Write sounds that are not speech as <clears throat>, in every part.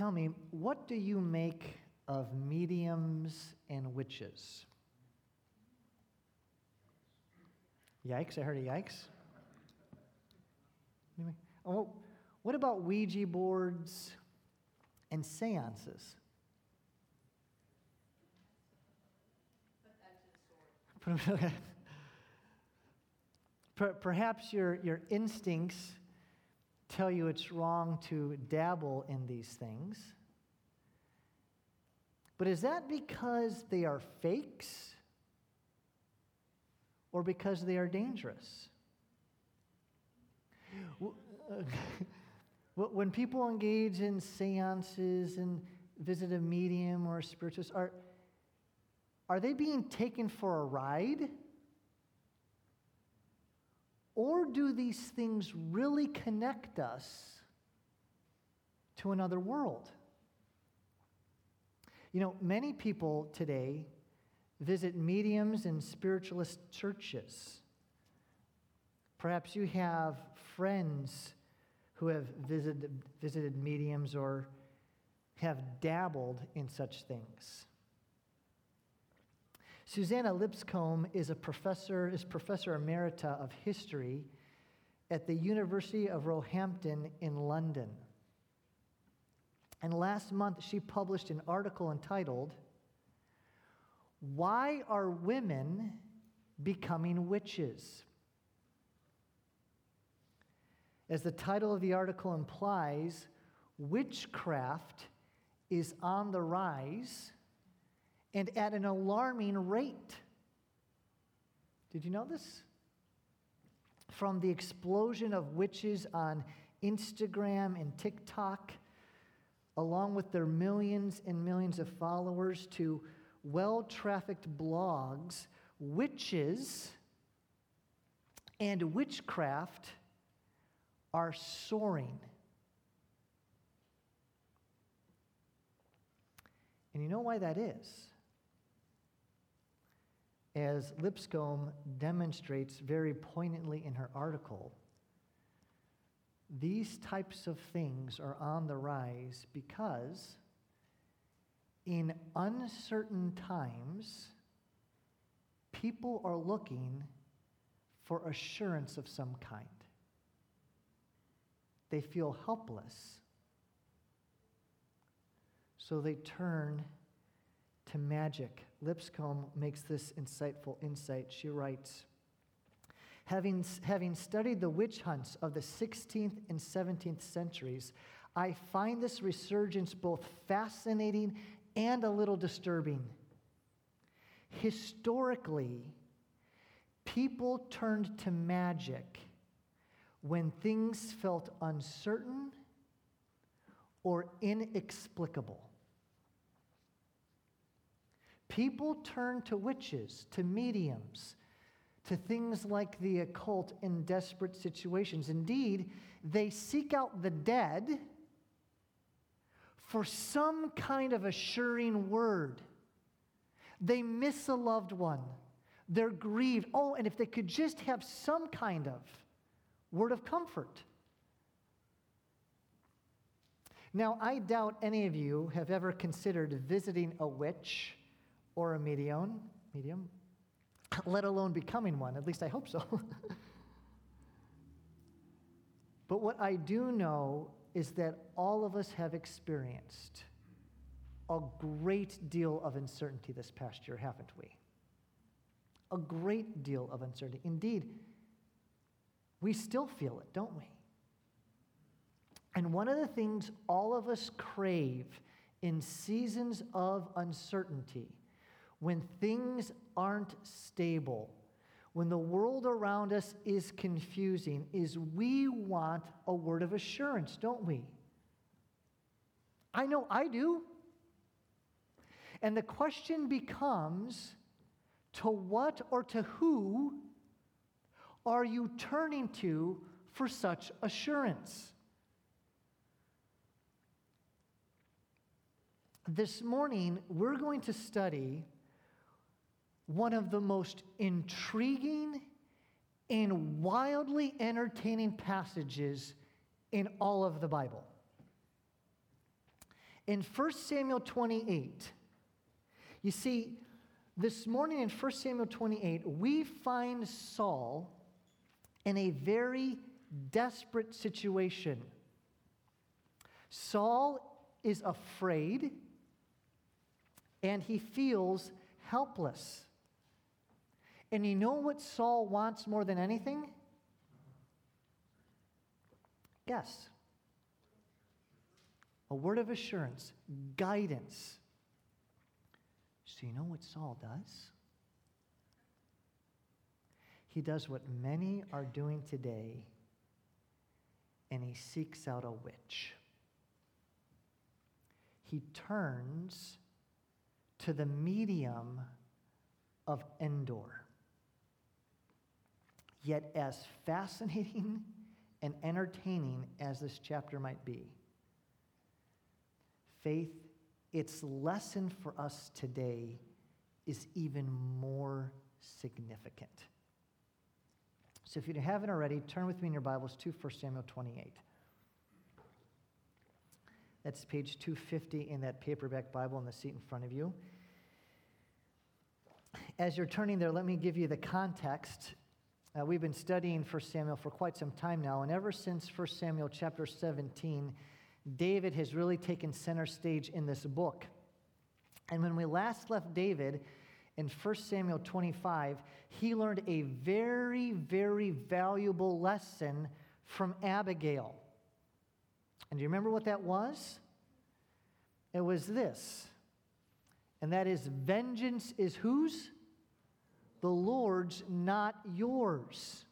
tell me, what do you make of mediums and witches? Yikes, I heard a yikes. Oh, what about Ouija boards and seances? <laughs> Perhaps your, your instincts tell you it's wrong to dabble in these things. But is that because they are fakes or because they are dangerous? Uh, <laughs> when people engage in seances and visit a medium or a spiritualist, are, are they being taken for a ride? Or do these things really connect us to another world? You know, many people today visit mediums and spiritualist churches. Perhaps you have friends who have visited, visited mediums or have dabbled in such things. Suzannah Lipscomb is a professor, is professor emerita of history at the University of Roehampton in London. And last month, she published an article entitled, Why Are Women Becoming Witches? As the title of the article implies, witchcraft is on the rise and at an alarming rate. Did you know this? From the explosion of witches on Instagram and TikTok, along with their millions and millions of followers, to well trafficked blogs, witches and witchcraft are soaring. And you know why that is? As Lipscomb demonstrates very poignantly in her article, these types of things are on the rise because in uncertain times, people are looking for assurance of some kind. They feel helpless. So they turn to magic. Lipscomb makes this insightful insight. She writes having, having studied the witch hunts of the 16th and 17th centuries, I find this resurgence both fascinating and a little disturbing. Historically, people turned to magic when things felt uncertain or inexplicable. People turn to witches, to mediums, to things like the occult in desperate situations. Indeed, they seek out the dead for some kind of assuring word. They miss a loved one. They're grieved. Oh, and if they could just have some kind of word of comfort. Now, I doubt any of you have ever considered visiting a witch or a medium, medium, <laughs> let alone becoming one. At least I hope so. <laughs> but what I do know is that all of us have experienced a great deal of uncertainty this past year, haven't we? A great deal of uncertainty. Indeed, we still feel it, don't we? And one of the things all of us crave in seasons of uncertainty, when things aren't stable, when the world around us is confusing, is we want a word of assurance, don't we? I know I do. And the question becomes to what or to who are you turning to for such assurance? This morning, we're going to study one of the most intriguing and wildly entertaining passages in all of the Bible. In 1 Samuel 28, you see, this morning in 1 Samuel 28, we find Saul in a very desperate situation. Saul is afraid and he feels helpless. And you know what Saul wants more than anything? Guess. A word of assurance, guidance. So, you know what Saul does? He does what many are doing today, and he seeks out a witch. He turns to the medium of Endor. Yet, as fascinating <laughs> and entertaining as this chapter might be, faith, its lesson for us today is even more significant. So, if you haven't already, turn with me in your Bibles to 1 Samuel 28. That's page 250 in that paperback Bible in the seat in front of you. As you're turning there, let me give you the context. Uh, we've been studying 1 Samuel for quite some time now, and ever since 1 Samuel chapter 17, David has really taken center stage in this book. And when we last left David in 1 Samuel 25, he learned a very, very valuable lesson from Abigail. And do you remember what that was? It was this, and that is vengeance is whose? The Lord's, not yours.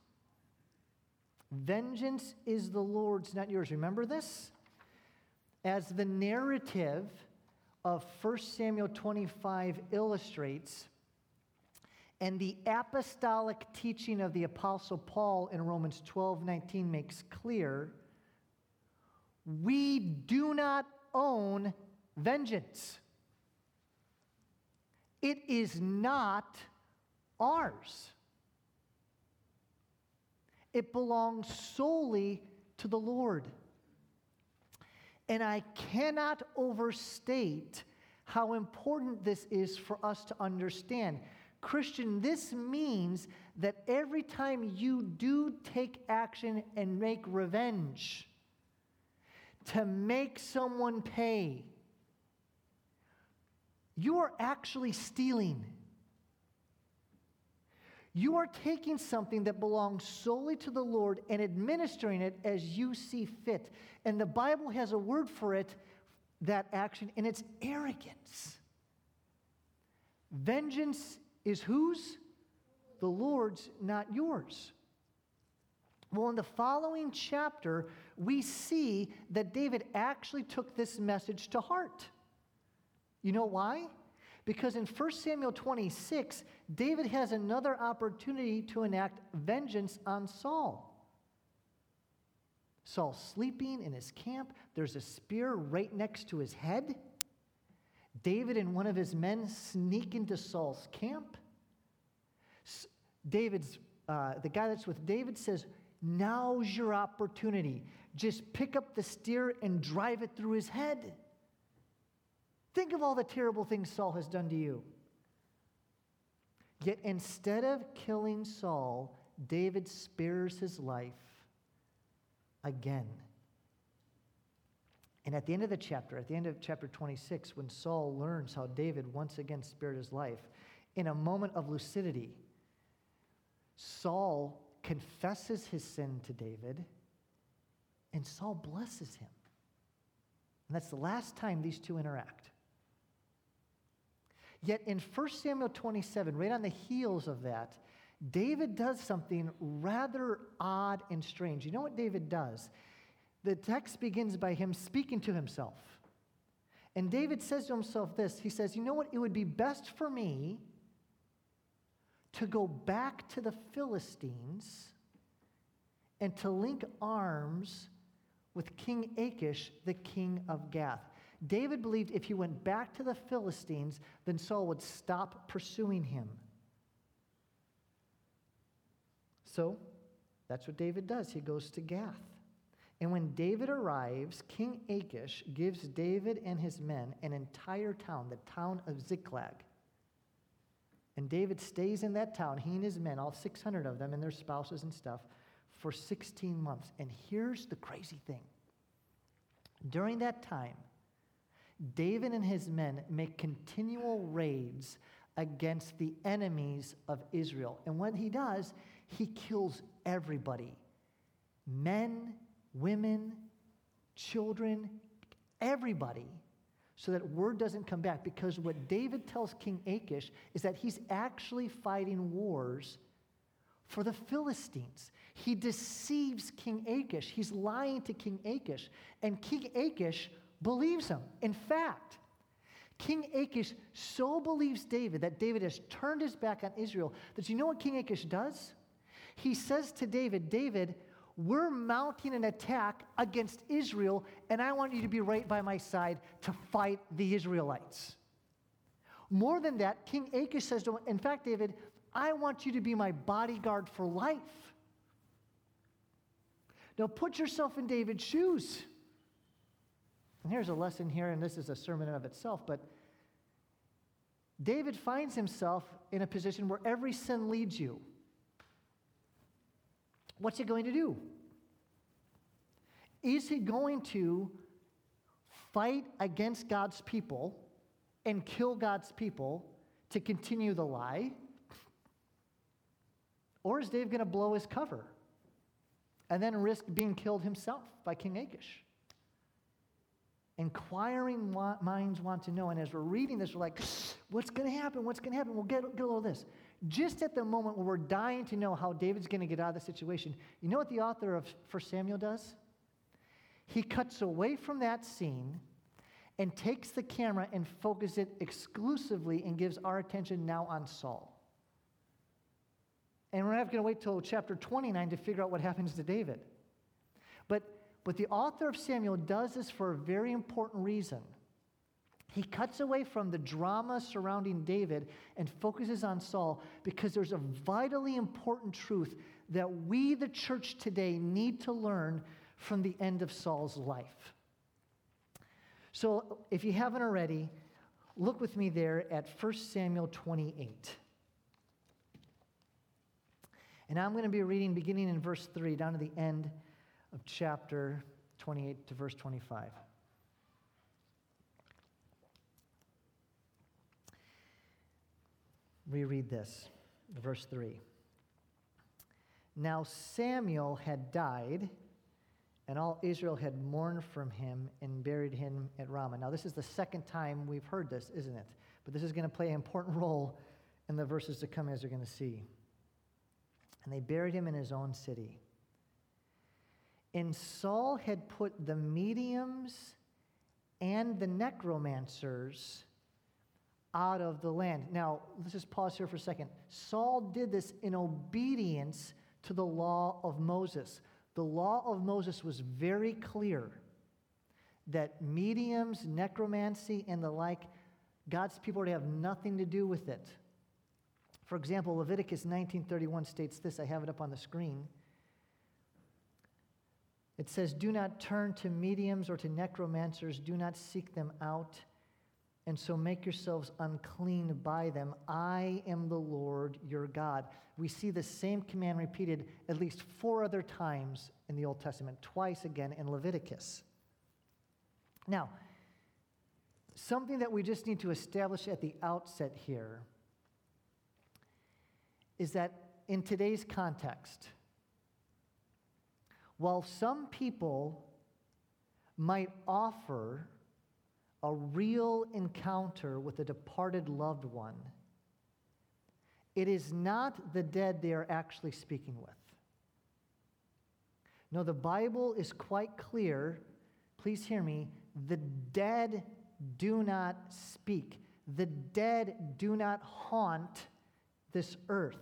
Vengeance is the Lord's, not yours. Remember this? As the narrative of 1 Samuel 25 illustrates, and the apostolic teaching of the Apostle Paul in Romans 12 19 makes clear, we do not own vengeance. It is not ours. It belongs solely to the Lord. And I cannot overstate how important this is for us to understand. Christian, this means that every time you do take action and make revenge, to make someone pay, you are actually stealing. You are taking something that belongs solely to the Lord and administering it as you see fit. And the Bible has a word for it, that action, and it's arrogance. Vengeance is whose? The Lord's, not yours. Well, in the following chapter, we see that David actually took this message to heart. You know why? Because in 1 Samuel 26, David has another opportunity to enact vengeance on Saul. Saul's sleeping in his camp. There's a spear right next to his head. David and one of his men sneak into Saul's camp. David's, uh, the guy that's with David says, Now's your opportunity. Just pick up the steer and drive it through his head. Think of all the terrible things Saul has done to you. Yet instead of killing Saul, David spares his life again. And at the end of the chapter, at the end of chapter 26, when Saul learns how David once again spared his life, in a moment of lucidity, Saul confesses his sin to David, and Saul blesses him. And that's the last time these two interact. Yet in 1 Samuel 27, right on the heels of that, David does something rather odd and strange. You know what David does? The text begins by him speaking to himself. And David says to himself this He says, You know what? It would be best for me to go back to the Philistines and to link arms with King Achish, the king of Gath. David believed if he went back to the Philistines, then Saul would stop pursuing him. So that's what David does. He goes to Gath. And when David arrives, King Achish gives David and his men an entire town, the town of Ziklag. And David stays in that town, he and his men, all 600 of them, and their spouses and stuff, for 16 months. And here's the crazy thing during that time, David and his men make continual raids against the enemies of Israel. And what he does, he kills everybody men, women, children, everybody, so that word doesn't come back. Because what David tells King Achish is that he's actually fighting wars for the Philistines. He deceives King Achish. He's lying to King Achish. And King Achish believes him. In fact, King Achish so believes David that David has turned his back on Israel that you know what King Achish does? He says to David, David, we're mounting an attack against Israel, and I want you to be right by my side to fight the Israelites. More than that, King Achish says to him, In fact, David, I want you to be my bodyguard for life. Now put yourself in David's shoes. And here's a lesson here, and this is a sermon of itself, but David finds himself in a position where every sin leads you. What's he going to do? Is he going to fight against God's people and kill God's people to continue the lie? Or is Dave going to blow his cover and then risk being killed himself by King Achish? Inquiring minds want to know. And as we're reading this, we're like, what's going to happen? What's going to happen? We'll get, get a little of this. Just at the moment where we're dying to know how David's going to get out of the situation, you know what the author of 1 Samuel does? He cuts away from that scene and takes the camera and focuses it exclusively and gives our attention now on Saul. And we're not going to wait till chapter 29 to figure out what happens to David. But, the author of Samuel does this for a very important reason. He cuts away from the drama surrounding David and focuses on Saul because there's a vitally important truth that we, the church today, need to learn from the end of Saul's life. So if you haven't already, look with me there at 1 Samuel 28. And I'm going to be reading beginning in verse 3 down to the end of chapter 28 to verse 25. Reread this, verse 3. Now Samuel had died, and all Israel had mourned from him and buried him at Ramah. Now, this is the second time we've heard this, isn't it? But this is going to play an important role in the verses to come, as we're going to see and they buried him in his own city. And Saul had put the mediums and the necromancers out of the land. Now, let's just pause here for a second. Saul did this in obedience to the law of Moses. The law of Moses was very clear that mediums, necromancy, and the like, God's people were to have nothing to do with it. For example, Leviticus 19:31 states this. I have it up on the screen. It says, "Do not turn to mediums or to necromancers, do not seek them out, and so make yourselves unclean by them. I am the Lord your God." We see the same command repeated at least four other times in the Old Testament, twice again in Leviticus. Now, something that we just need to establish at the outset here is that in today's context, while some people might offer a real encounter with a departed loved one, it is not the dead they are actually speaking with. No, the Bible is quite clear. Please hear me. The dead do not speak, the dead do not haunt this earth.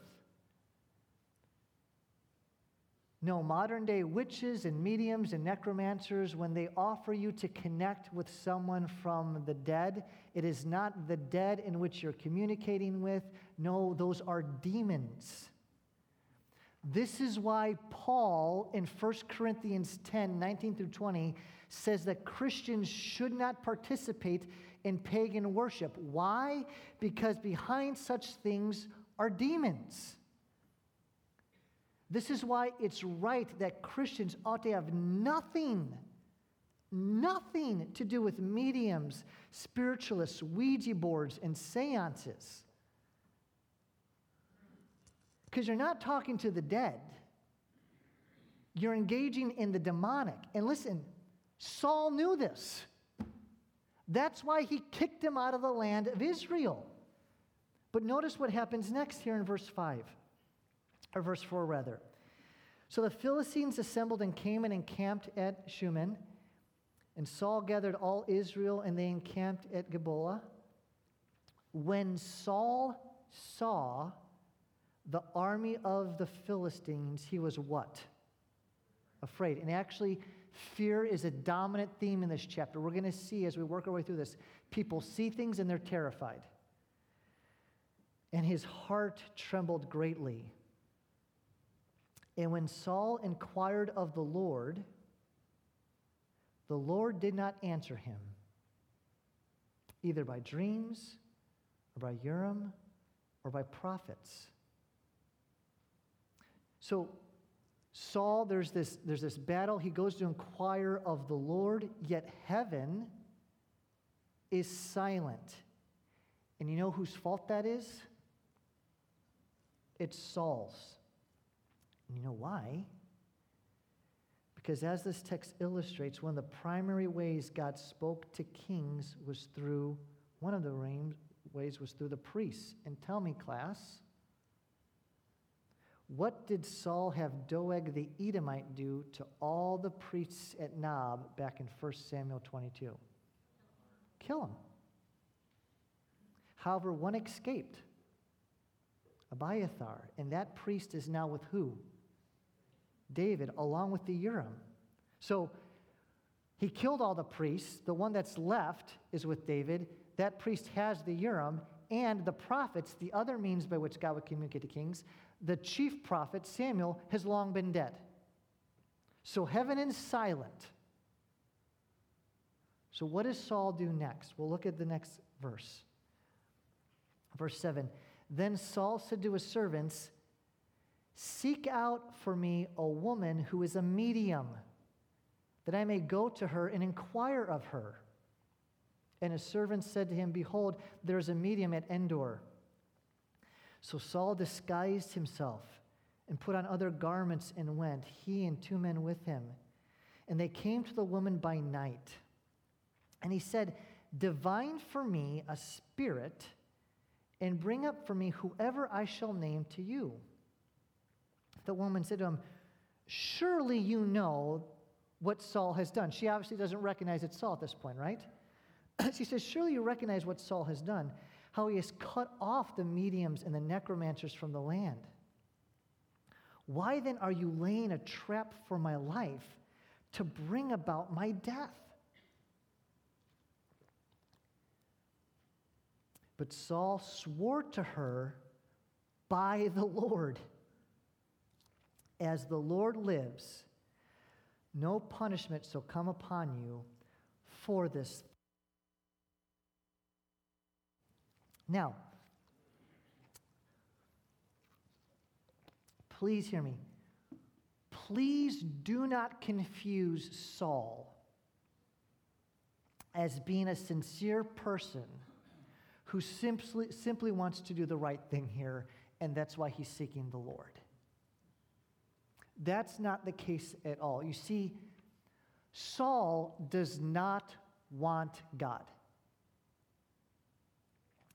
No, modern day witches and mediums and necromancers, when they offer you to connect with someone from the dead, it is not the dead in which you're communicating with. No, those are demons. This is why Paul in 1 Corinthians 10 19 through 20 says that Christians should not participate in pagan worship. Why? Because behind such things are demons. This is why it's right that Christians ought to have nothing, nothing to do with mediums, spiritualists, Ouija boards, and seances. Because you're not talking to the dead, you're engaging in the demonic. And listen, Saul knew this. That's why he kicked him out of the land of Israel. But notice what happens next here in verse 5, or verse 4 rather. So the Philistines assembled and came and encamped at Shunem, and Saul gathered all Israel, and they encamped at Gibeah. When Saul saw the army of the Philistines, he was what? Afraid. And actually, fear is a dominant theme in this chapter. We're going to see as we work our way through this people see things and they're terrified. And his heart trembled greatly. And when Saul inquired of the Lord, the Lord did not answer him, either by dreams, or by Urim, or by prophets. So, Saul, there's this, there's this battle. He goes to inquire of the Lord, yet heaven is silent. And you know whose fault that is? It's Saul's. And you know why? Because as this text illustrates, one of the primary ways God spoke to kings was through, one of the ways was through the priests. And tell me, class, what did Saul have Doeg the Edomite do to all the priests at Nob back in 1 Samuel 22? Kill him. However, one escaped Abiathar, and that priest is now with who? David, along with the Urim. So he killed all the priests. The one that's left is with David. That priest has the Urim and the prophets, the other means by which God would communicate to kings. The chief prophet, Samuel, has long been dead. So heaven is silent. So, what does Saul do next? We'll look at the next verse. Verse 7 Then Saul said to his servants, Seek out for me a woman who is a medium, that I may go to her and inquire of her. And his servant said to him, Behold, there is a medium at Endor. So Saul disguised himself and put on other garments and went, he and two men with him. And they came to the woman by night. And he said, Divine for me a spirit, and bring up for me whoever I shall name to you. The woman said to him, Surely you know what Saul has done. She obviously doesn't recognize it's Saul at this point, right? <clears throat> she says, Surely you recognize what Saul has done, how he has cut off the mediums and the necromancers from the land. Why then are you laying a trap for my life to bring about my death? But Saul swore to her by the Lord as the Lord lives, no punishment shall come upon you for this. Now, please hear me. Please do not confuse Saul as being a sincere person who simply, simply wants to do the right thing here, and that's why he's seeking the Lord. That's not the case at all. You see, Saul does not want God.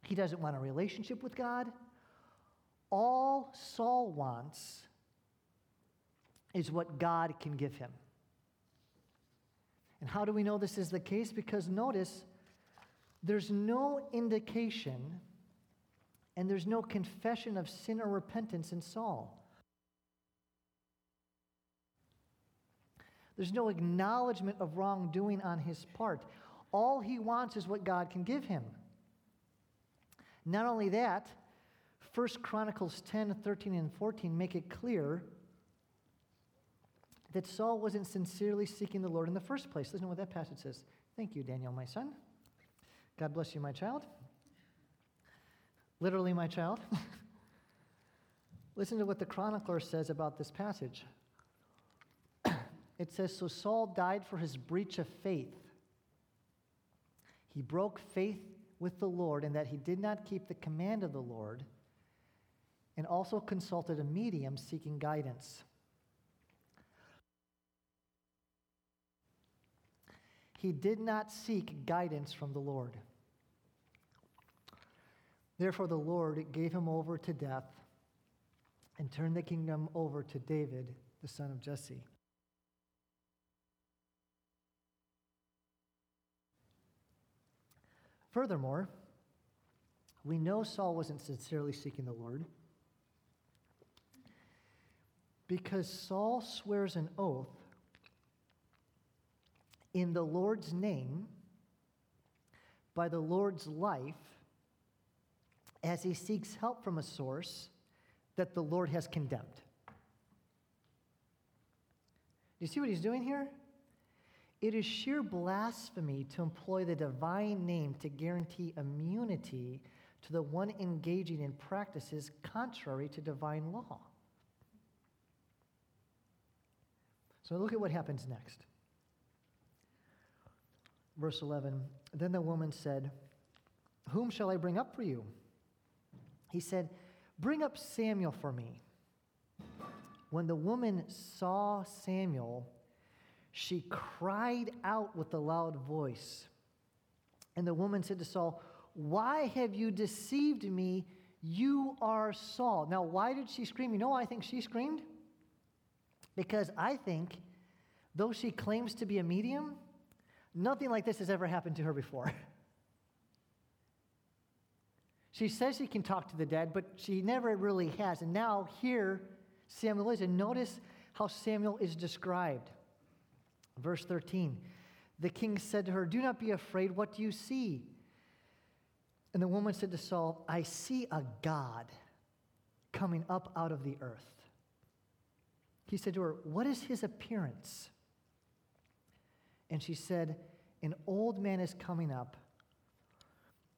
He doesn't want a relationship with God. All Saul wants is what God can give him. And how do we know this is the case? Because notice, there's no indication and there's no confession of sin or repentance in Saul. There's no acknowledgement of wrongdoing on his part. All he wants is what God can give him. Not only that, 1 Chronicles 10, 13, and 14 make it clear that Saul wasn't sincerely seeking the Lord in the first place. Listen to what that passage says. Thank you, Daniel, my son. God bless you, my child. Literally, my child. <laughs> Listen to what the chronicler says about this passage. It says So Saul died for his breach of faith. He broke faith with the Lord in that he did not keep the command of the Lord and also consulted a medium seeking guidance. He did not seek guidance from the Lord. Therefore, the Lord gave him over to death and turned the kingdom over to David, the son of Jesse. Furthermore, we know Saul wasn't sincerely seeking the Lord because Saul swears an oath in the Lord's name by the Lord's life as he seeks help from a source that the Lord has condemned. Do you see what he's doing here? It is sheer blasphemy to employ the divine name to guarantee immunity to the one engaging in practices contrary to divine law. So look at what happens next. Verse 11 Then the woman said, Whom shall I bring up for you? He said, Bring up Samuel for me. When the woman saw Samuel, she cried out with a loud voice. And the woman said to Saul, Why have you deceived me? You are Saul. Now, why did she scream? You know I think she screamed? Because I think, though she claims to be a medium, nothing like this has ever happened to her before. <laughs> she says she can talk to the dead, but she never really has. And now, here, Samuel is. And notice how Samuel is described. Verse 13 The king said to her, Do not be afraid. What do you see? And the woman said to Saul, I see a God coming up out of the earth. He said to her, What is his appearance? And she said, An old man is coming up,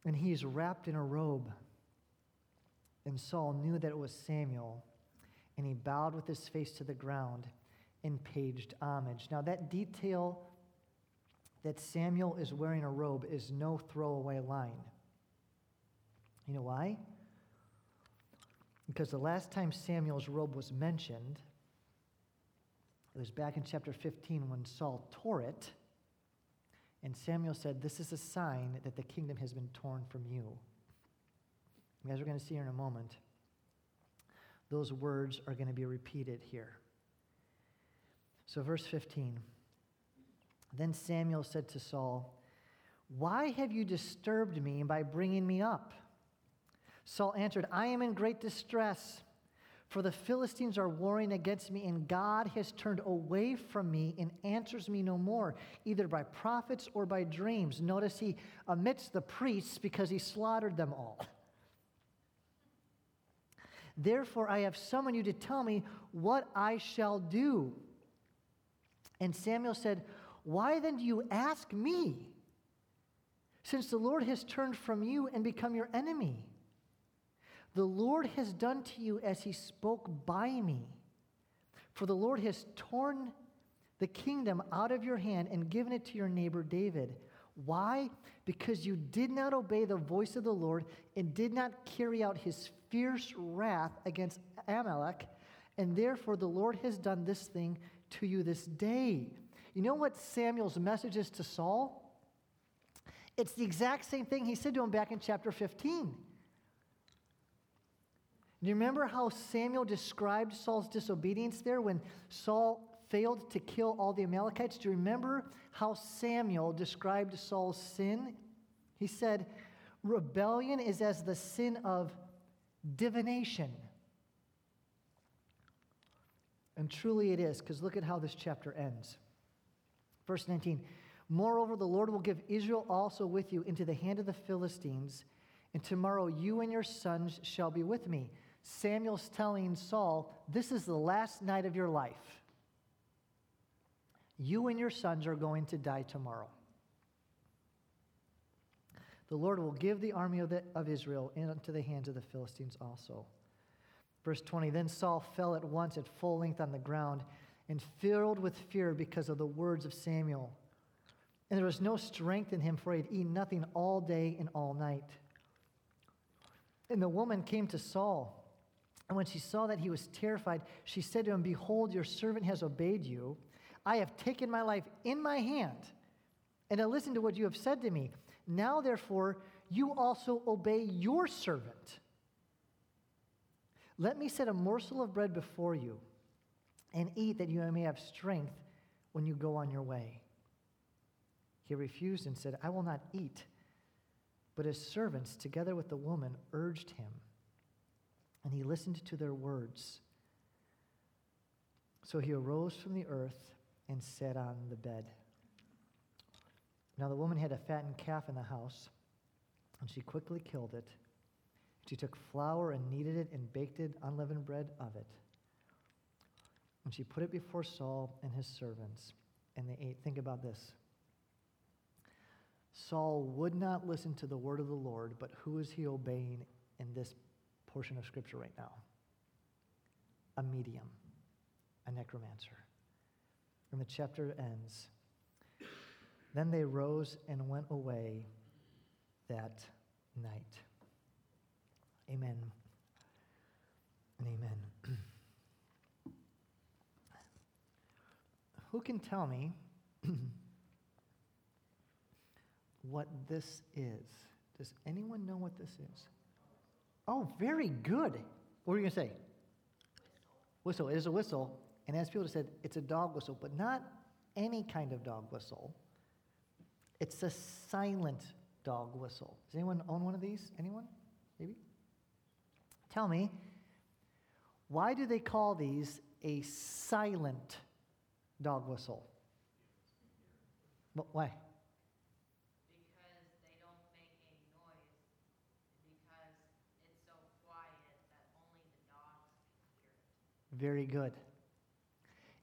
and he is wrapped in a robe. And Saul knew that it was Samuel, and he bowed with his face to the ground and paged homage. Now, that detail that Samuel is wearing a robe is no throwaway line. You know why? Because the last time Samuel's robe was mentioned, it was back in chapter 15 when Saul tore it, and Samuel said, This is a sign that the kingdom has been torn from you. As we're going to see here in a moment, those words are going to be repeated here. So, verse 15. Then Samuel said to Saul, Why have you disturbed me by bringing me up? Saul answered, I am in great distress. For the Philistines are warring against me, and God has turned away from me and answers me no more, either by prophets or by dreams. Notice he omits the priests because he slaughtered them all. Therefore, I have summoned you to tell me what I shall do. And Samuel said, Why then do you ask me? Since the Lord has turned from you and become your enemy. The Lord has done to you as he spoke by me. For the Lord has torn the kingdom out of your hand and given it to your neighbor David. Why? Because you did not obey the voice of the Lord and did not carry out his fierce wrath against Amalek, and therefore the Lord has done this thing to you this day. You know what Samuel's message is to Saul? It's the exact same thing he said to him back in chapter 15. Do you remember how Samuel described Saul's disobedience there when Saul failed to kill all the Amalekites? Do you remember how Samuel described Saul's sin? He said, Rebellion is as the sin of divination. And truly it is, because look at how this chapter ends. Verse 19 Moreover, the Lord will give Israel also with you into the hand of the Philistines, and tomorrow you and your sons shall be with me. Samuel's telling Saul, This is the last night of your life. You and your sons are going to die tomorrow. The Lord will give the army of, the, of Israel into the hands of the Philistines also. Verse 20 Then Saul fell at once at full length on the ground and filled with fear because of the words of Samuel. And there was no strength in him, for he had eaten nothing all day and all night. And the woman came to Saul. And when she saw that he was terrified, she said to him, Behold, your servant has obeyed you. I have taken my life in my hand, and I listened to what you have said to me. Now, therefore, you also obey your servant. Let me set a morsel of bread before you, and eat that you may have strength when you go on your way. He refused and said, I will not eat. But his servants, together with the woman, urged him, and he listened to their words. So he arose from the earth and sat on the bed. Now the woman had a fattened calf in the house, and she quickly killed it. She took flour and kneaded it and baked it unleavened bread of it. And she put it before Saul and his servants, and they ate. Think about this. Saul would not listen to the word of the Lord, but who is he obeying in this portion of Scripture right now? A medium, a necromancer. And the chapter ends. Then they rose and went away that night. Amen and amen. Who can tell me <clears throat> what this is? Does anyone know what this is? Oh, very good. What were you going to say? Whistle. It is a whistle. And as people have said, it's a dog whistle, but not any kind of dog whistle. It's a silent dog whistle. Does anyone own one of these? Anyone? Maybe? Tell me, why do they call these a silent dog whistle? Why? Because they don't make any noise, because it's so quiet that only the dogs can hear it. Very good.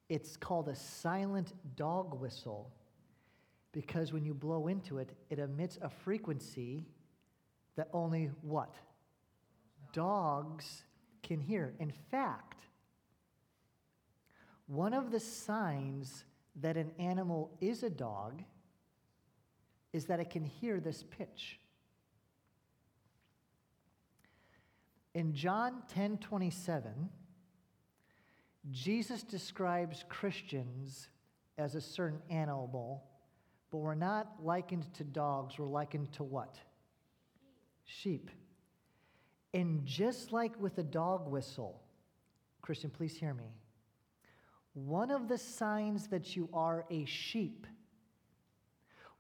It's called a silent dog whistle because when you blow into it, it emits a frequency that only what? Dogs can hear. In fact, one of the signs that an animal is a dog is that it can hear this pitch. In John 10 27, Jesus describes Christians as a certain animal, but we're not likened to dogs, we're likened to what? Sheep. And just like with a dog whistle, Christian, please hear me. One of the signs that you are a sheep,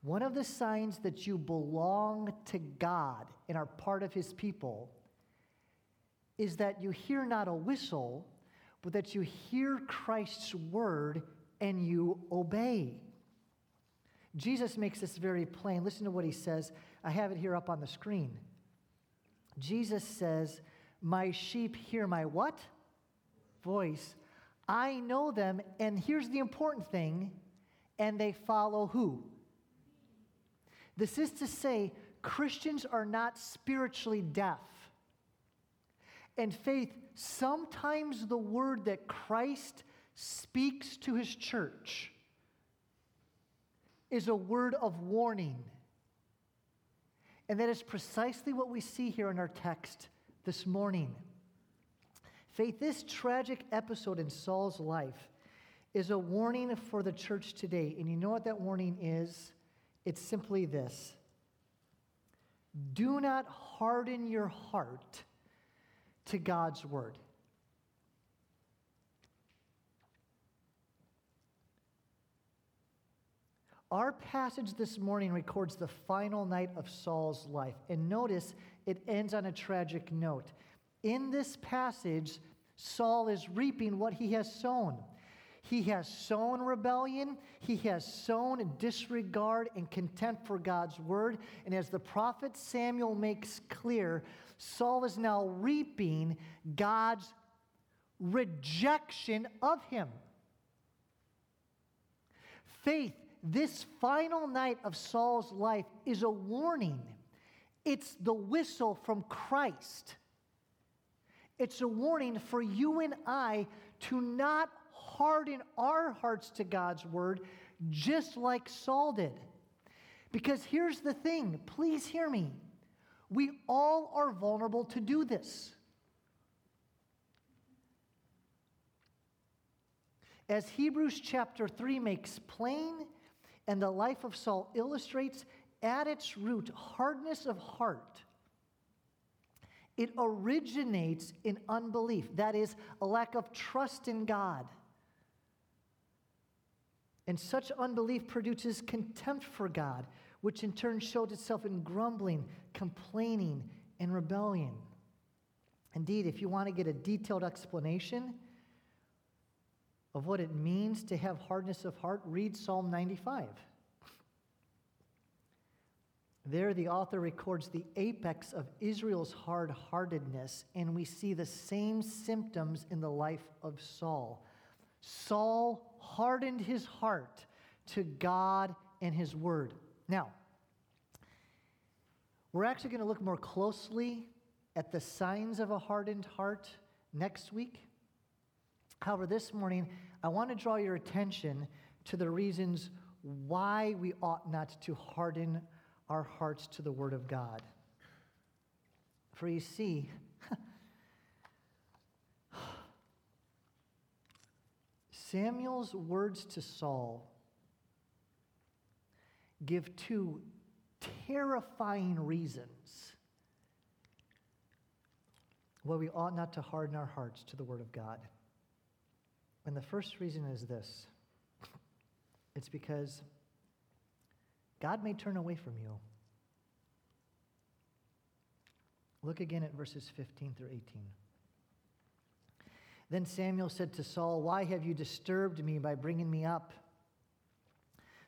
one of the signs that you belong to God and are part of His people, is that you hear not a whistle, but that you hear Christ's word and you obey. Jesus makes this very plain. Listen to what he says. I have it here up on the screen. Jesus says, My sheep hear my what? Voice. I know them, and here's the important thing, and they follow who? This is to say, Christians are not spiritually deaf. And faith, sometimes the word that Christ speaks to his church is a word of warning and that is precisely what we see here in our text this morning. Faith, this tragic episode in Saul's life is a warning for the church today. And you know what that warning is? It's simply this Do not harden your heart to God's word. Our passage this morning records the final night of Saul's life. And notice it ends on a tragic note. In this passage, Saul is reaping what he has sown. He has sown rebellion, he has sown disregard and contempt for God's word. And as the prophet Samuel makes clear, Saul is now reaping God's rejection of him. Faith, this final night of Saul's life, is a warning. It's the whistle from Christ. It's a warning for you and I to not harden our hearts to God's word, just like Saul did. Because here's the thing please hear me. We all are vulnerable to do this. As Hebrews chapter 3 makes plain, and the life of Saul illustrates, at its root, hardness of heart. It originates in unbelief, that is, a lack of trust in God. And such unbelief produces contempt for God, which in turn shows itself in grumbling, complaining, and rebellion. Indeed, if you want to get a detailed explanation of what it means to have hardness of heart, read Psalm 95. There, the author records the apex of Israel's hard heartedness, and we see the same symptoms in the life of Saul. Saul hardened his heart to God and his word. Now, we're actually going to look more closely at the signs of a hardened heart next week. However, this morning, I want to draw your attention to the reasons why we ought not to harden our hearts to the Word of God. For you see, <sighs> Samuel's words to Saul give two terrifying reasons why we ought not to harden our hearts to the Word of God. And the first reason is this it's because God may turn away from you. Look again at verses 15 through 18. Then Samuel said to Saul, Why have you disturbed me by bringing me up?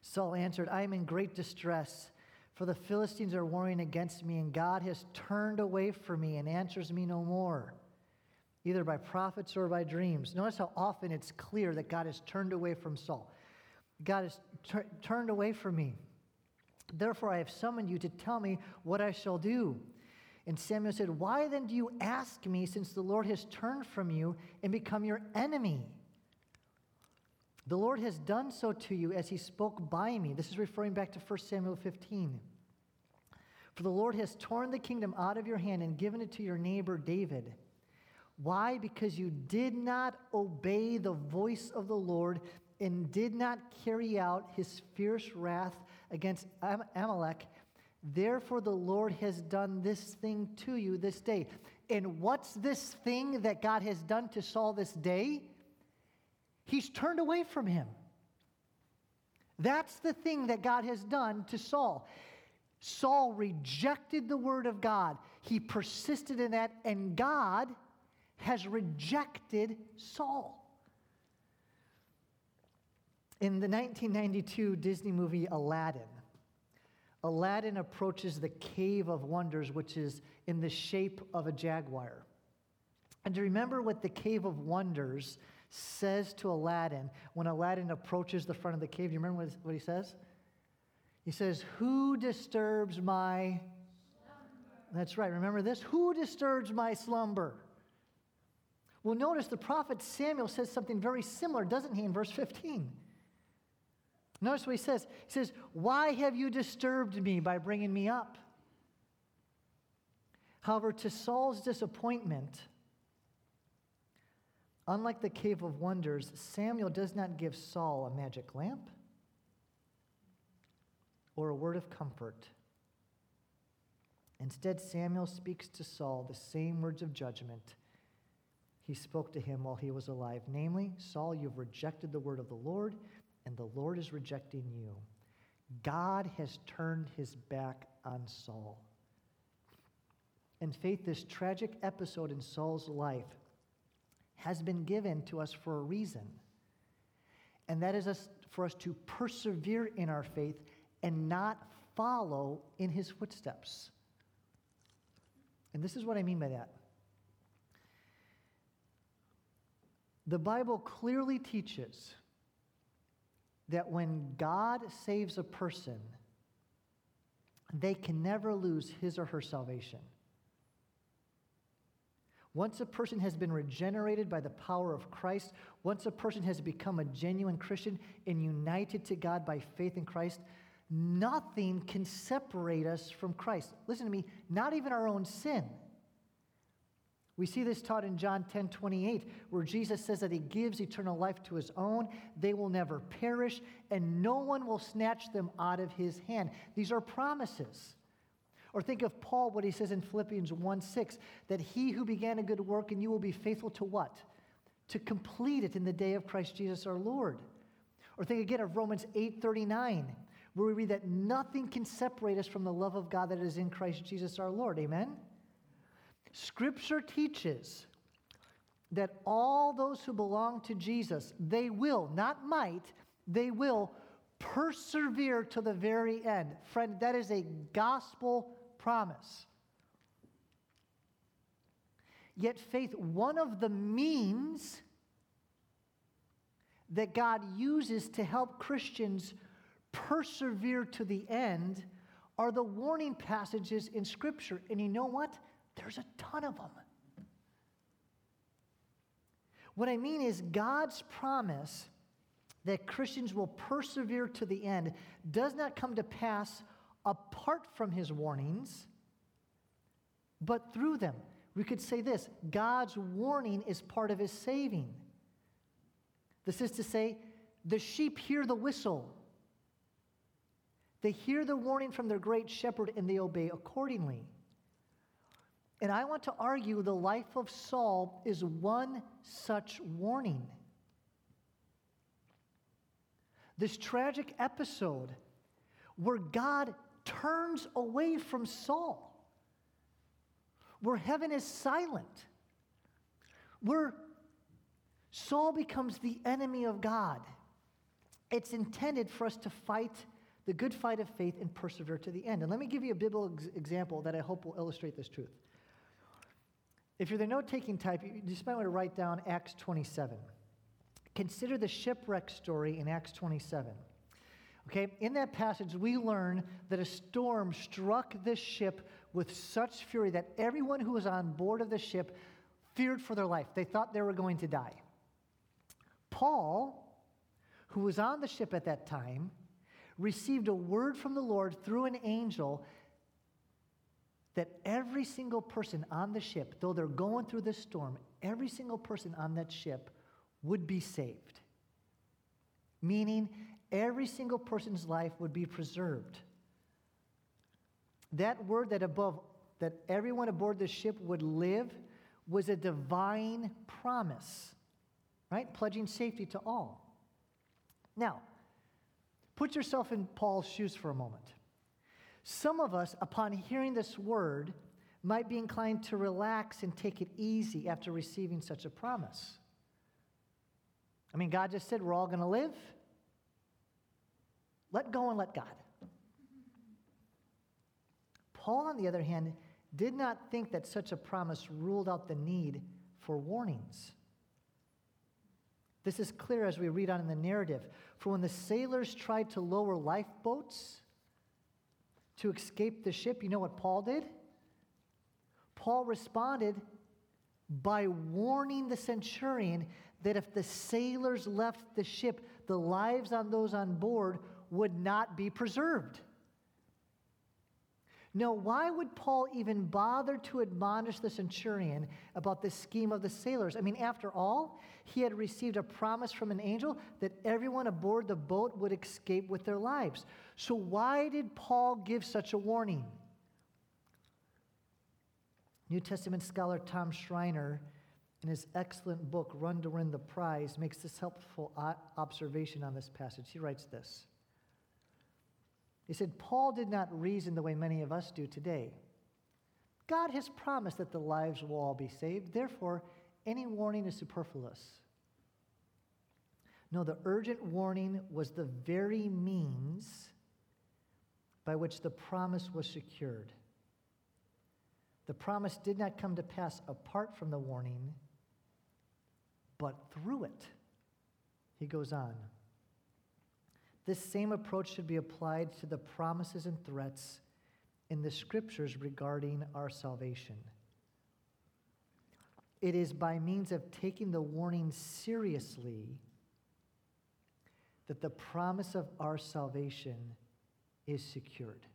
Saul answered, I am in great distress, for the Philistines are warring against me, and God has turned away from me and answers me no more, either by prophets or by dreams. Notice how often it's clear that God has turned away from Saul. God has tur- turned away from me. Therefore, I have summoned you to tell me what I shall do. And Samuel said, Why then do you ask me, since the Lord has turned from you and become your enemy? The Lord has done so to you as he spoke by me. This is referring back to 1 Samuel 15. For the Lord has torn the kingdom out of your hand and given it to your neighbor David. Why? Because you did not obey the voice of the Lord and did not carry out his fierce wrath against Am- Amalek. Therefore, the Lord has done this thing to you this day. And what's this thing that God has done to Saul this day? He's turned away from him. That's the thing that God has done to Saul. Saul rejected the word of God. He persisted in that, and God has rejected Saul. In the 1992 Disney movie Aladdin, Aladdin approaches the Cave of Wonders, which is in the shape of a jaguar. And do you remember what the Cave of Wonders says to Aladdin when Aladdin approaches the front of the cave? Do you remember what, he says? He says, Who disturbs my. That's right, remember this? Who disturbs my slumber? Well, notice the prophet Samuel says something very similar, doesn't he, in verse 15? Notice what he says. He says, Why have you disturbed me by bringing me up? However, to Saul's disappointment, unlike the cave of wonders, Samuel does not give Saul a magic lamp or a word of comfort. Instead, Samuel speaks to Saul the same words of judgment he spoke to him while he was alive. Namely, Saul, you've rejected the word of the Lord, and the Lord is rejecting you. God has turned his back on Saul. In faith, this tragic episode in Saul's life has been given to us for a reason. And that is us, for us to persevere in our faith and not follow in his footsteps. And this is what I mean by that. The Bible clearly teaches that when God saves a person, they can never lose his or her salvation. Once a person has been regenerated by the power of Christ, once a person has become a genuine Christian and united to God by faith in Christ, nothing can separate us from Christ. Listen to me, not even our own sin. We see this taught in John 10 28, where Jesus says that he gives eternal life to his own. They will never perish, and no one will snatch them out of his hand. These are promises. Or think of Paul, what he says in Philippians 1 6, that he who began a good work and you will be faithful to what? To complete it in the day of Christ Jesus our Lord. Or think again of Romans 8 39, where we read that nothing can separate us from the love of God that is in Christ Jesus our Lord. Amen? Scripture teaches that all those who belong to Jesus, they will, not might, they will persevere to the very end. Friend, that is a gospel promise. Yet, faith, one of the means that God uses to help Christians persevere to the end are the warning passages in Scripture. And you know what? There's a ton of them. What I mean is, God's promise that Christians will persevere to the end does not come to pass apart from his warnings, but through them. We could say this God's warning is part of his saving. This is to say, the sheep hear the whistle. They hear the warning from their great shepherd and they obey accordingly. And I want to argue the life of Saul is one such warning. This tragic episode where God turns away from Saul, where heaven is silent, where Saul becomes the enemy of God. It's intended for us to fight the good fight of faith and persevere to the end. And let me give you a biblical example that I hope will illustrate this truth. If you're the note taking type, you just might want to write down Acts 27. Consider the shipwreck story in Acts 27. Okay, in that passage, we learn that a storm struck this ship with such fury that everyone who was on board of the ship feared for their life. They thought they were going to die. Paul, who was on the ship at that time, received a word from the Lord through an angel that every single person on the ship, though they're going through this storm, every single person on that ship would be saved. Meaning, every single person's life would be preserved. That word that above that everyone aboard the ship would live was a divine promise, right? Pledging safety to all. Now, put yourself in Paul's shoes for a moment. Some of us, upon hearing this word, might be inclined to relax and take it easy after receiving such a promise. I mean, God just said we're all going to live. Let go and let God. Paul, on the other hand, did not think that such a promise ruled out the need for warnings. This is clear as we read on in the narrative. For when the sailors tried to lower lifeboats, to escape the ship, you know what Paul did? Paul responded by warning the centurion that if the sailors left the ship, the lives on those on board would not be preserved. Now, why would Paul even bother to admonish the centurion about the scheme of the sailors? I mean, after all, he had received a promise from an angel that everyone aboard the boat would escape with their lives. So, why did Paul give such a warning? New Testament scholar Tom Schreiner, in his excellent book, Run to Win the Prize, makes this helpful observation on this passage. He writes this. He said, Paul did not reason the way many of us do today. God has promised that the lives will all be saved. Therefore, any warning is superfluous. No, the urgent warning was the very means by which the promise was secured. The promise did not come to pass apart from the warning, but through it. He goes on. This same approach should be applied to the promises and threats in the scriptures regarding our salvation. It is by means of taking the warning seriously that the promise of our salvation is secured.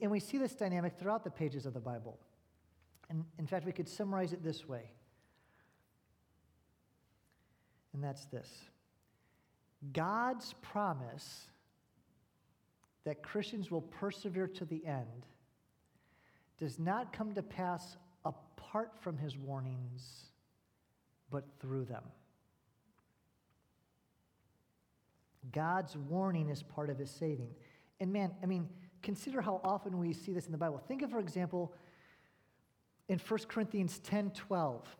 And we see this dynamic throughout the pages of the Bible. And in fact, we could summarize it this way. And that's this God's promise that Christians will persevere to the end does not come to pass apart from his warnings, but through them. God's warning is part of his saving. And man, I mean, consider how often we see this in the Bible. Think of, for example, in 1 Corinthians 10 12,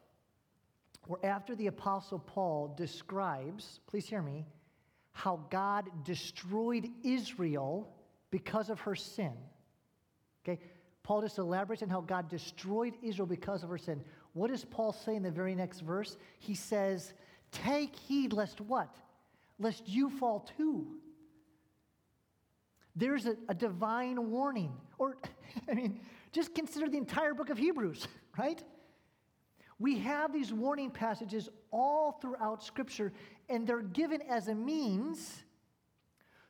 where after the Apostle Paul describes, please hear me, how God destroyed Israel because of her sin. Okay? Paul just elaborates on how God destroyed Israel because of her sin. What does Paul say in the very next verse? He says, Take heed lest what? Lest you fall too. There's a, a divine warning. Or, <laughs> I mean, just consider the entire book of Hebrews, <laughs> right? We have these warning passages all throughout Scripture, and they're given as a means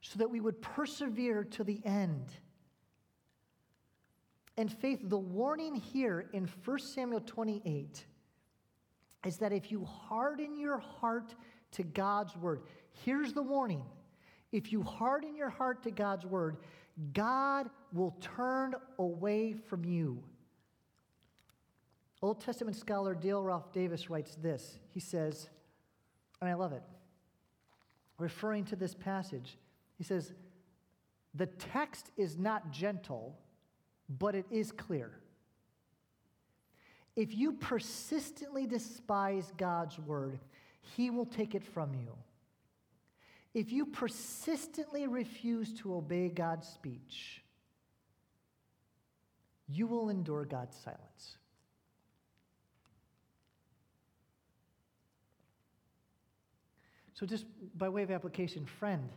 so that we would persevere to the end. And faith, the warning here in 1 Samuel 28 is that if you harden your heart to God's word, here's the warning. If you harden your heart to God's word, God will turn away from you. Old Testament scholar Dale Ralph Davis writes this. He says, and I love it, referring to this passage, he says, The text is not gentle, but it is clear. If you persistently despise God's word, he will take it from you. If you persistently refuse to obey God's speech, you will endure God's silence. So, just by way of application, friend,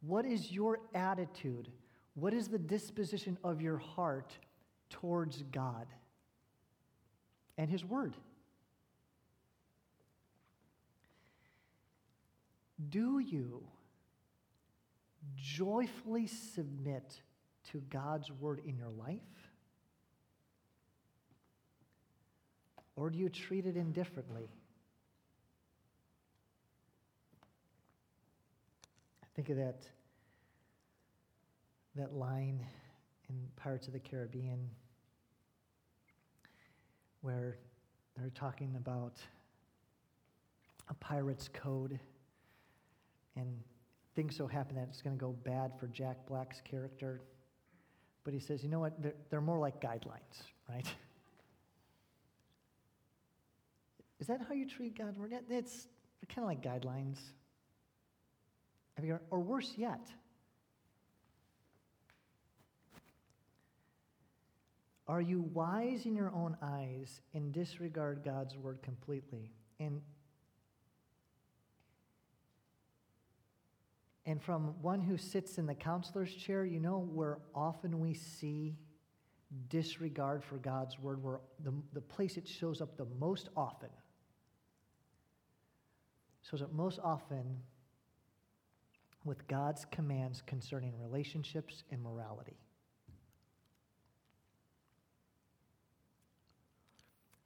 what is your attitude? What is the disposition of your heart towards God and His Word? Do you joyfully submit to God's Word in your life? Or do you treat it indifferently? Think of that, that line in Pirates of the Caribbean where they're talking about a pirate's code, and things so happen that it's going to go bad for Jack Black's character. But he says, you know what? They're, they're more like guidelines, right? Is that how you treat word? It's kind of like guidelines. Or worse yet, are you wise in your own eyes and disregard God's word completely? And, and from one who sits in the counselor's chair, you know where often we see disregard for God's word, where the, the place it shows up the most often shows up most often with God's commands concerning relationships and morality.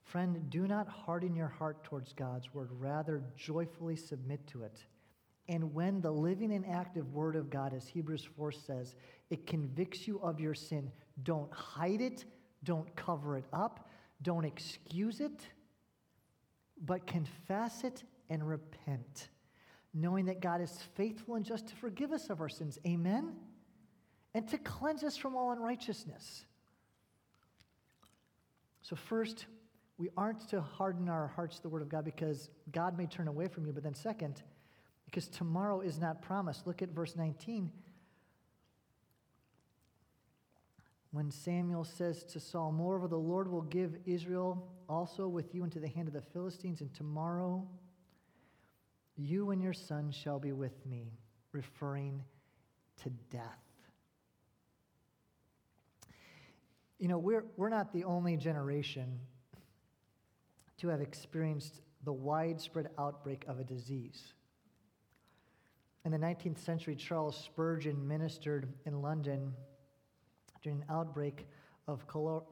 Friend, do not harden your heart towards God's word, rather, joyfully submit to it. And when the living and active word of God, as Hebrews 4 says, it convicts you of your sin, don't hide it, don't cover it up, don't excuse it, but confess it and repent knowing that God is faithful and just to forgive us of our sins. Amen? And to cleanse us from all unrighteousness. So, first, we aren't to harden our hearts to the Word of God because God may turn away from you. But then, second, because tomorrow is not promised. Look at verse 19. When Samuel says to Saul, Moreover, the Lord will give Israel also with you into the hand of the Philistines, and tomorrow You and your son shall be with me, referring to death. You know, we're, we're not the only generation to have experienced the widespread outbreak of a disease. In the 19th century, Charles Spurgeon ministered in London during an outbreak of cholera.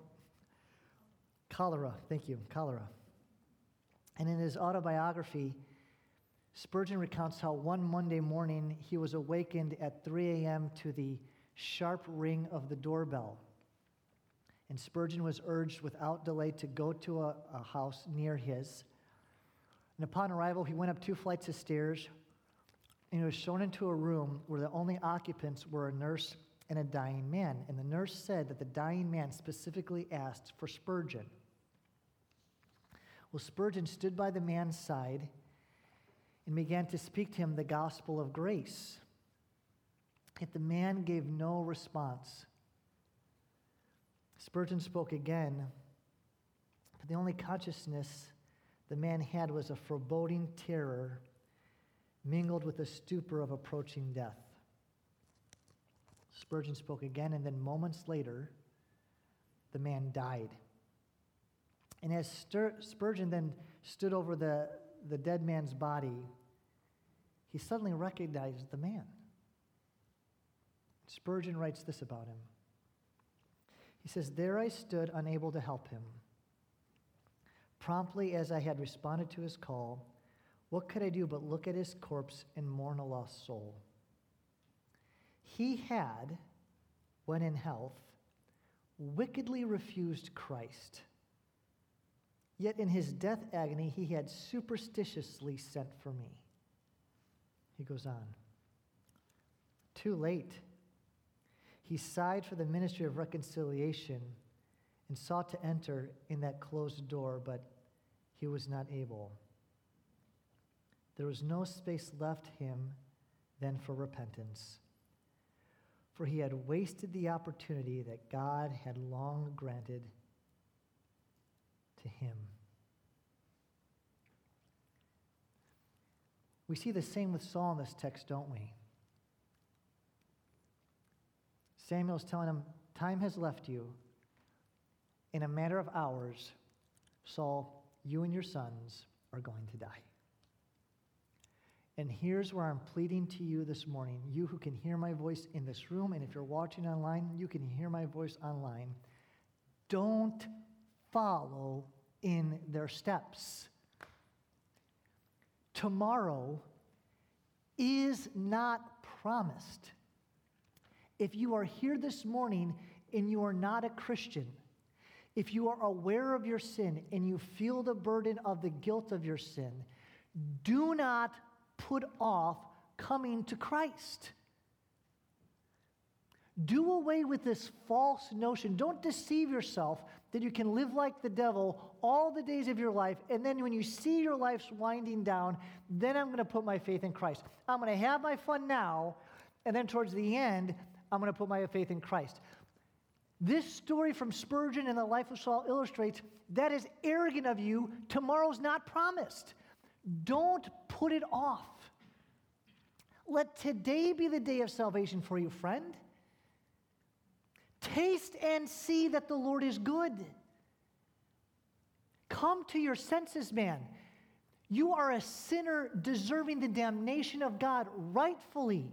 Thank you, cholera. And in his autobiography, Spurgeon recounts how one Monday morning he was awakened at 3 a.m. to the sharp ring of the doorbell. And Spurgeon was urged without delay to go to a, a house near his. And upon arrival, he went up two flights of stairs and he was shown into a room where the only occupants were a nurse and a dying man. And the nurse said that the dying man specifically asked for Spurgeon. Well, Spurgeon stood by the man's side and began to speak to him the gospel of grace. Yet the man gave no response. Spurgeon spoke again, but the only consciousness the man had was a foreboding terror mingled with a stupor of approaching death. Spurgeon spoke again, and then moments later, the man died. And as Spurgeon then stood over the, the dead man's body, he suddenly recognized the man. Spurgeon writes this about him. He says, There I stood, unable to help him. Promptly as I had responded to his call, what could I do but look at his corpse and mourn a lost soul? He had, when in health, wickedly refused Christ. Yet in his death agony, he had superstitiously sent for me. He goes on. Too late. He sighed for the ministry of reconciliation and sought to enter in that closed door, but he was not able. There was no space left him then for repentance, for he had wasted the opportunity that God had long granted to him. We see the same with Saul in this text, don't we? Samuel's telling him, Time has left you. In a matter of hours, Saul, you and your sons are going to die. And here's where I'm pleading to you this morning, you who can hear my voice in this room, and if you're watching online, you can hear my voice online. Don't follow in their steps. Tomorrow is not promised. If you are here this morning and you are not a Christian, if you are aware of your sin and you feel the burden of the guilt of your sin, do not put off coming to Christ. Do away with this false notion. Don't deceive yourself that you can live like the devil all the days of your life, and then when you see your life's winding down, then I'm going to put my faith in Christ. I'm going to have my fun now, and then towards the end, I'm going to put my faith in Christ. This story from Spurgeon and the life of Saul illustrates that is arrogant of you. Tomorrow's not promised. Don't put it off. Let today be the day of salvation for you, friend. Taste and see that the Lord is good. Come to your senses, man. You are a sinner deserving the damnation of God rightfully.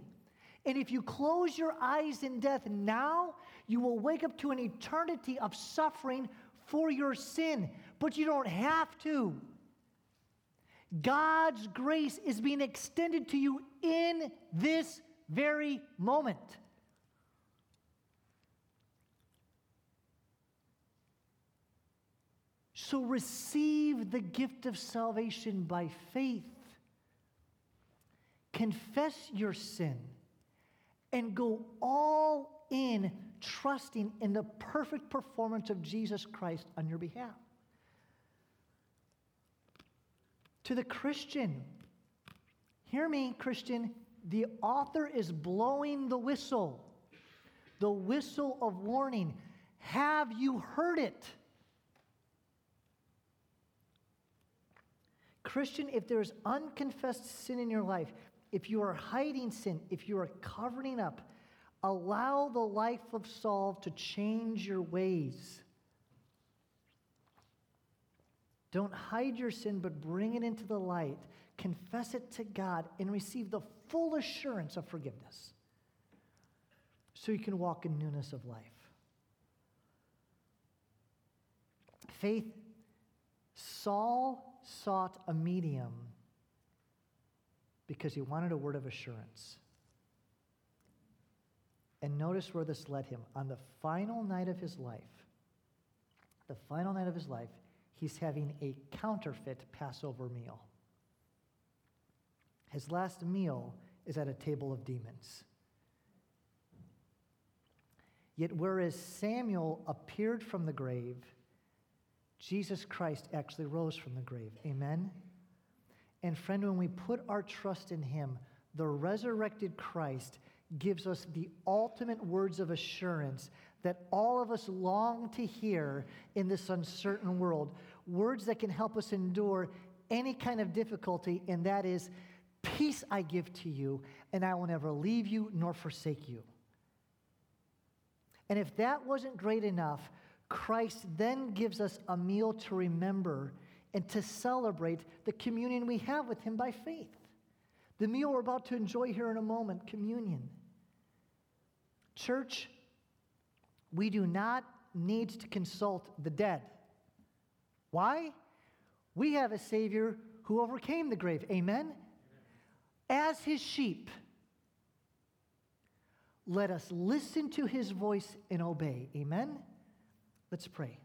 And if you close your eyes in death now, you will wake up to an eternity of suffering for your sin. But you don't have to. God's grace is being extended to you in this very moment. So receive the gift of salvation by faith. Confess your sin and go all in, trusting in the perfect performance of Jesus Christ on your behalf. To the Christian, hear me, Christian, the author is blowing the whistle, the whistle of warning. Have you heard it? Christian, if there's unconfessed sin in your life, if you are hiding sin, if you are covering up, allow the life of Saul to change your ways. Don't hide your sin, but bring it into the light. Confess it to God and receive the full assurance of forgiveness so you can walk in newness of life. Faith, Saul sought a medium because he wanted a word of assurance. And notice where this led him. On the final night of his life, the final night of his life, he's having a counterfeit Passover meal. His last meal is at a table of demons. Yet, whereas Samuel appeared from the grave, Jesus Christ actually rose from the grave. Amen? And, friend, when we put our trust in Him, the resurrected Christ gives us the ultimate words of assurance that all of us long to hear in this uncertain world. Words that can help us endure any kind of difficulty, and that is, Peace I give to you, and I will never leave you nor forsake you. And if that wasn't great enough, Christ then gives us a meal to remember and to celebrate the communion we have with Him by faith. The meal we're about to enjoy here in a moment, communion. Church, we do not need to consult the dead. Why? We have a Savior who overcame the grave. Amen? As His sheep, let us listen to His voice and obey. Amen? Let's pray.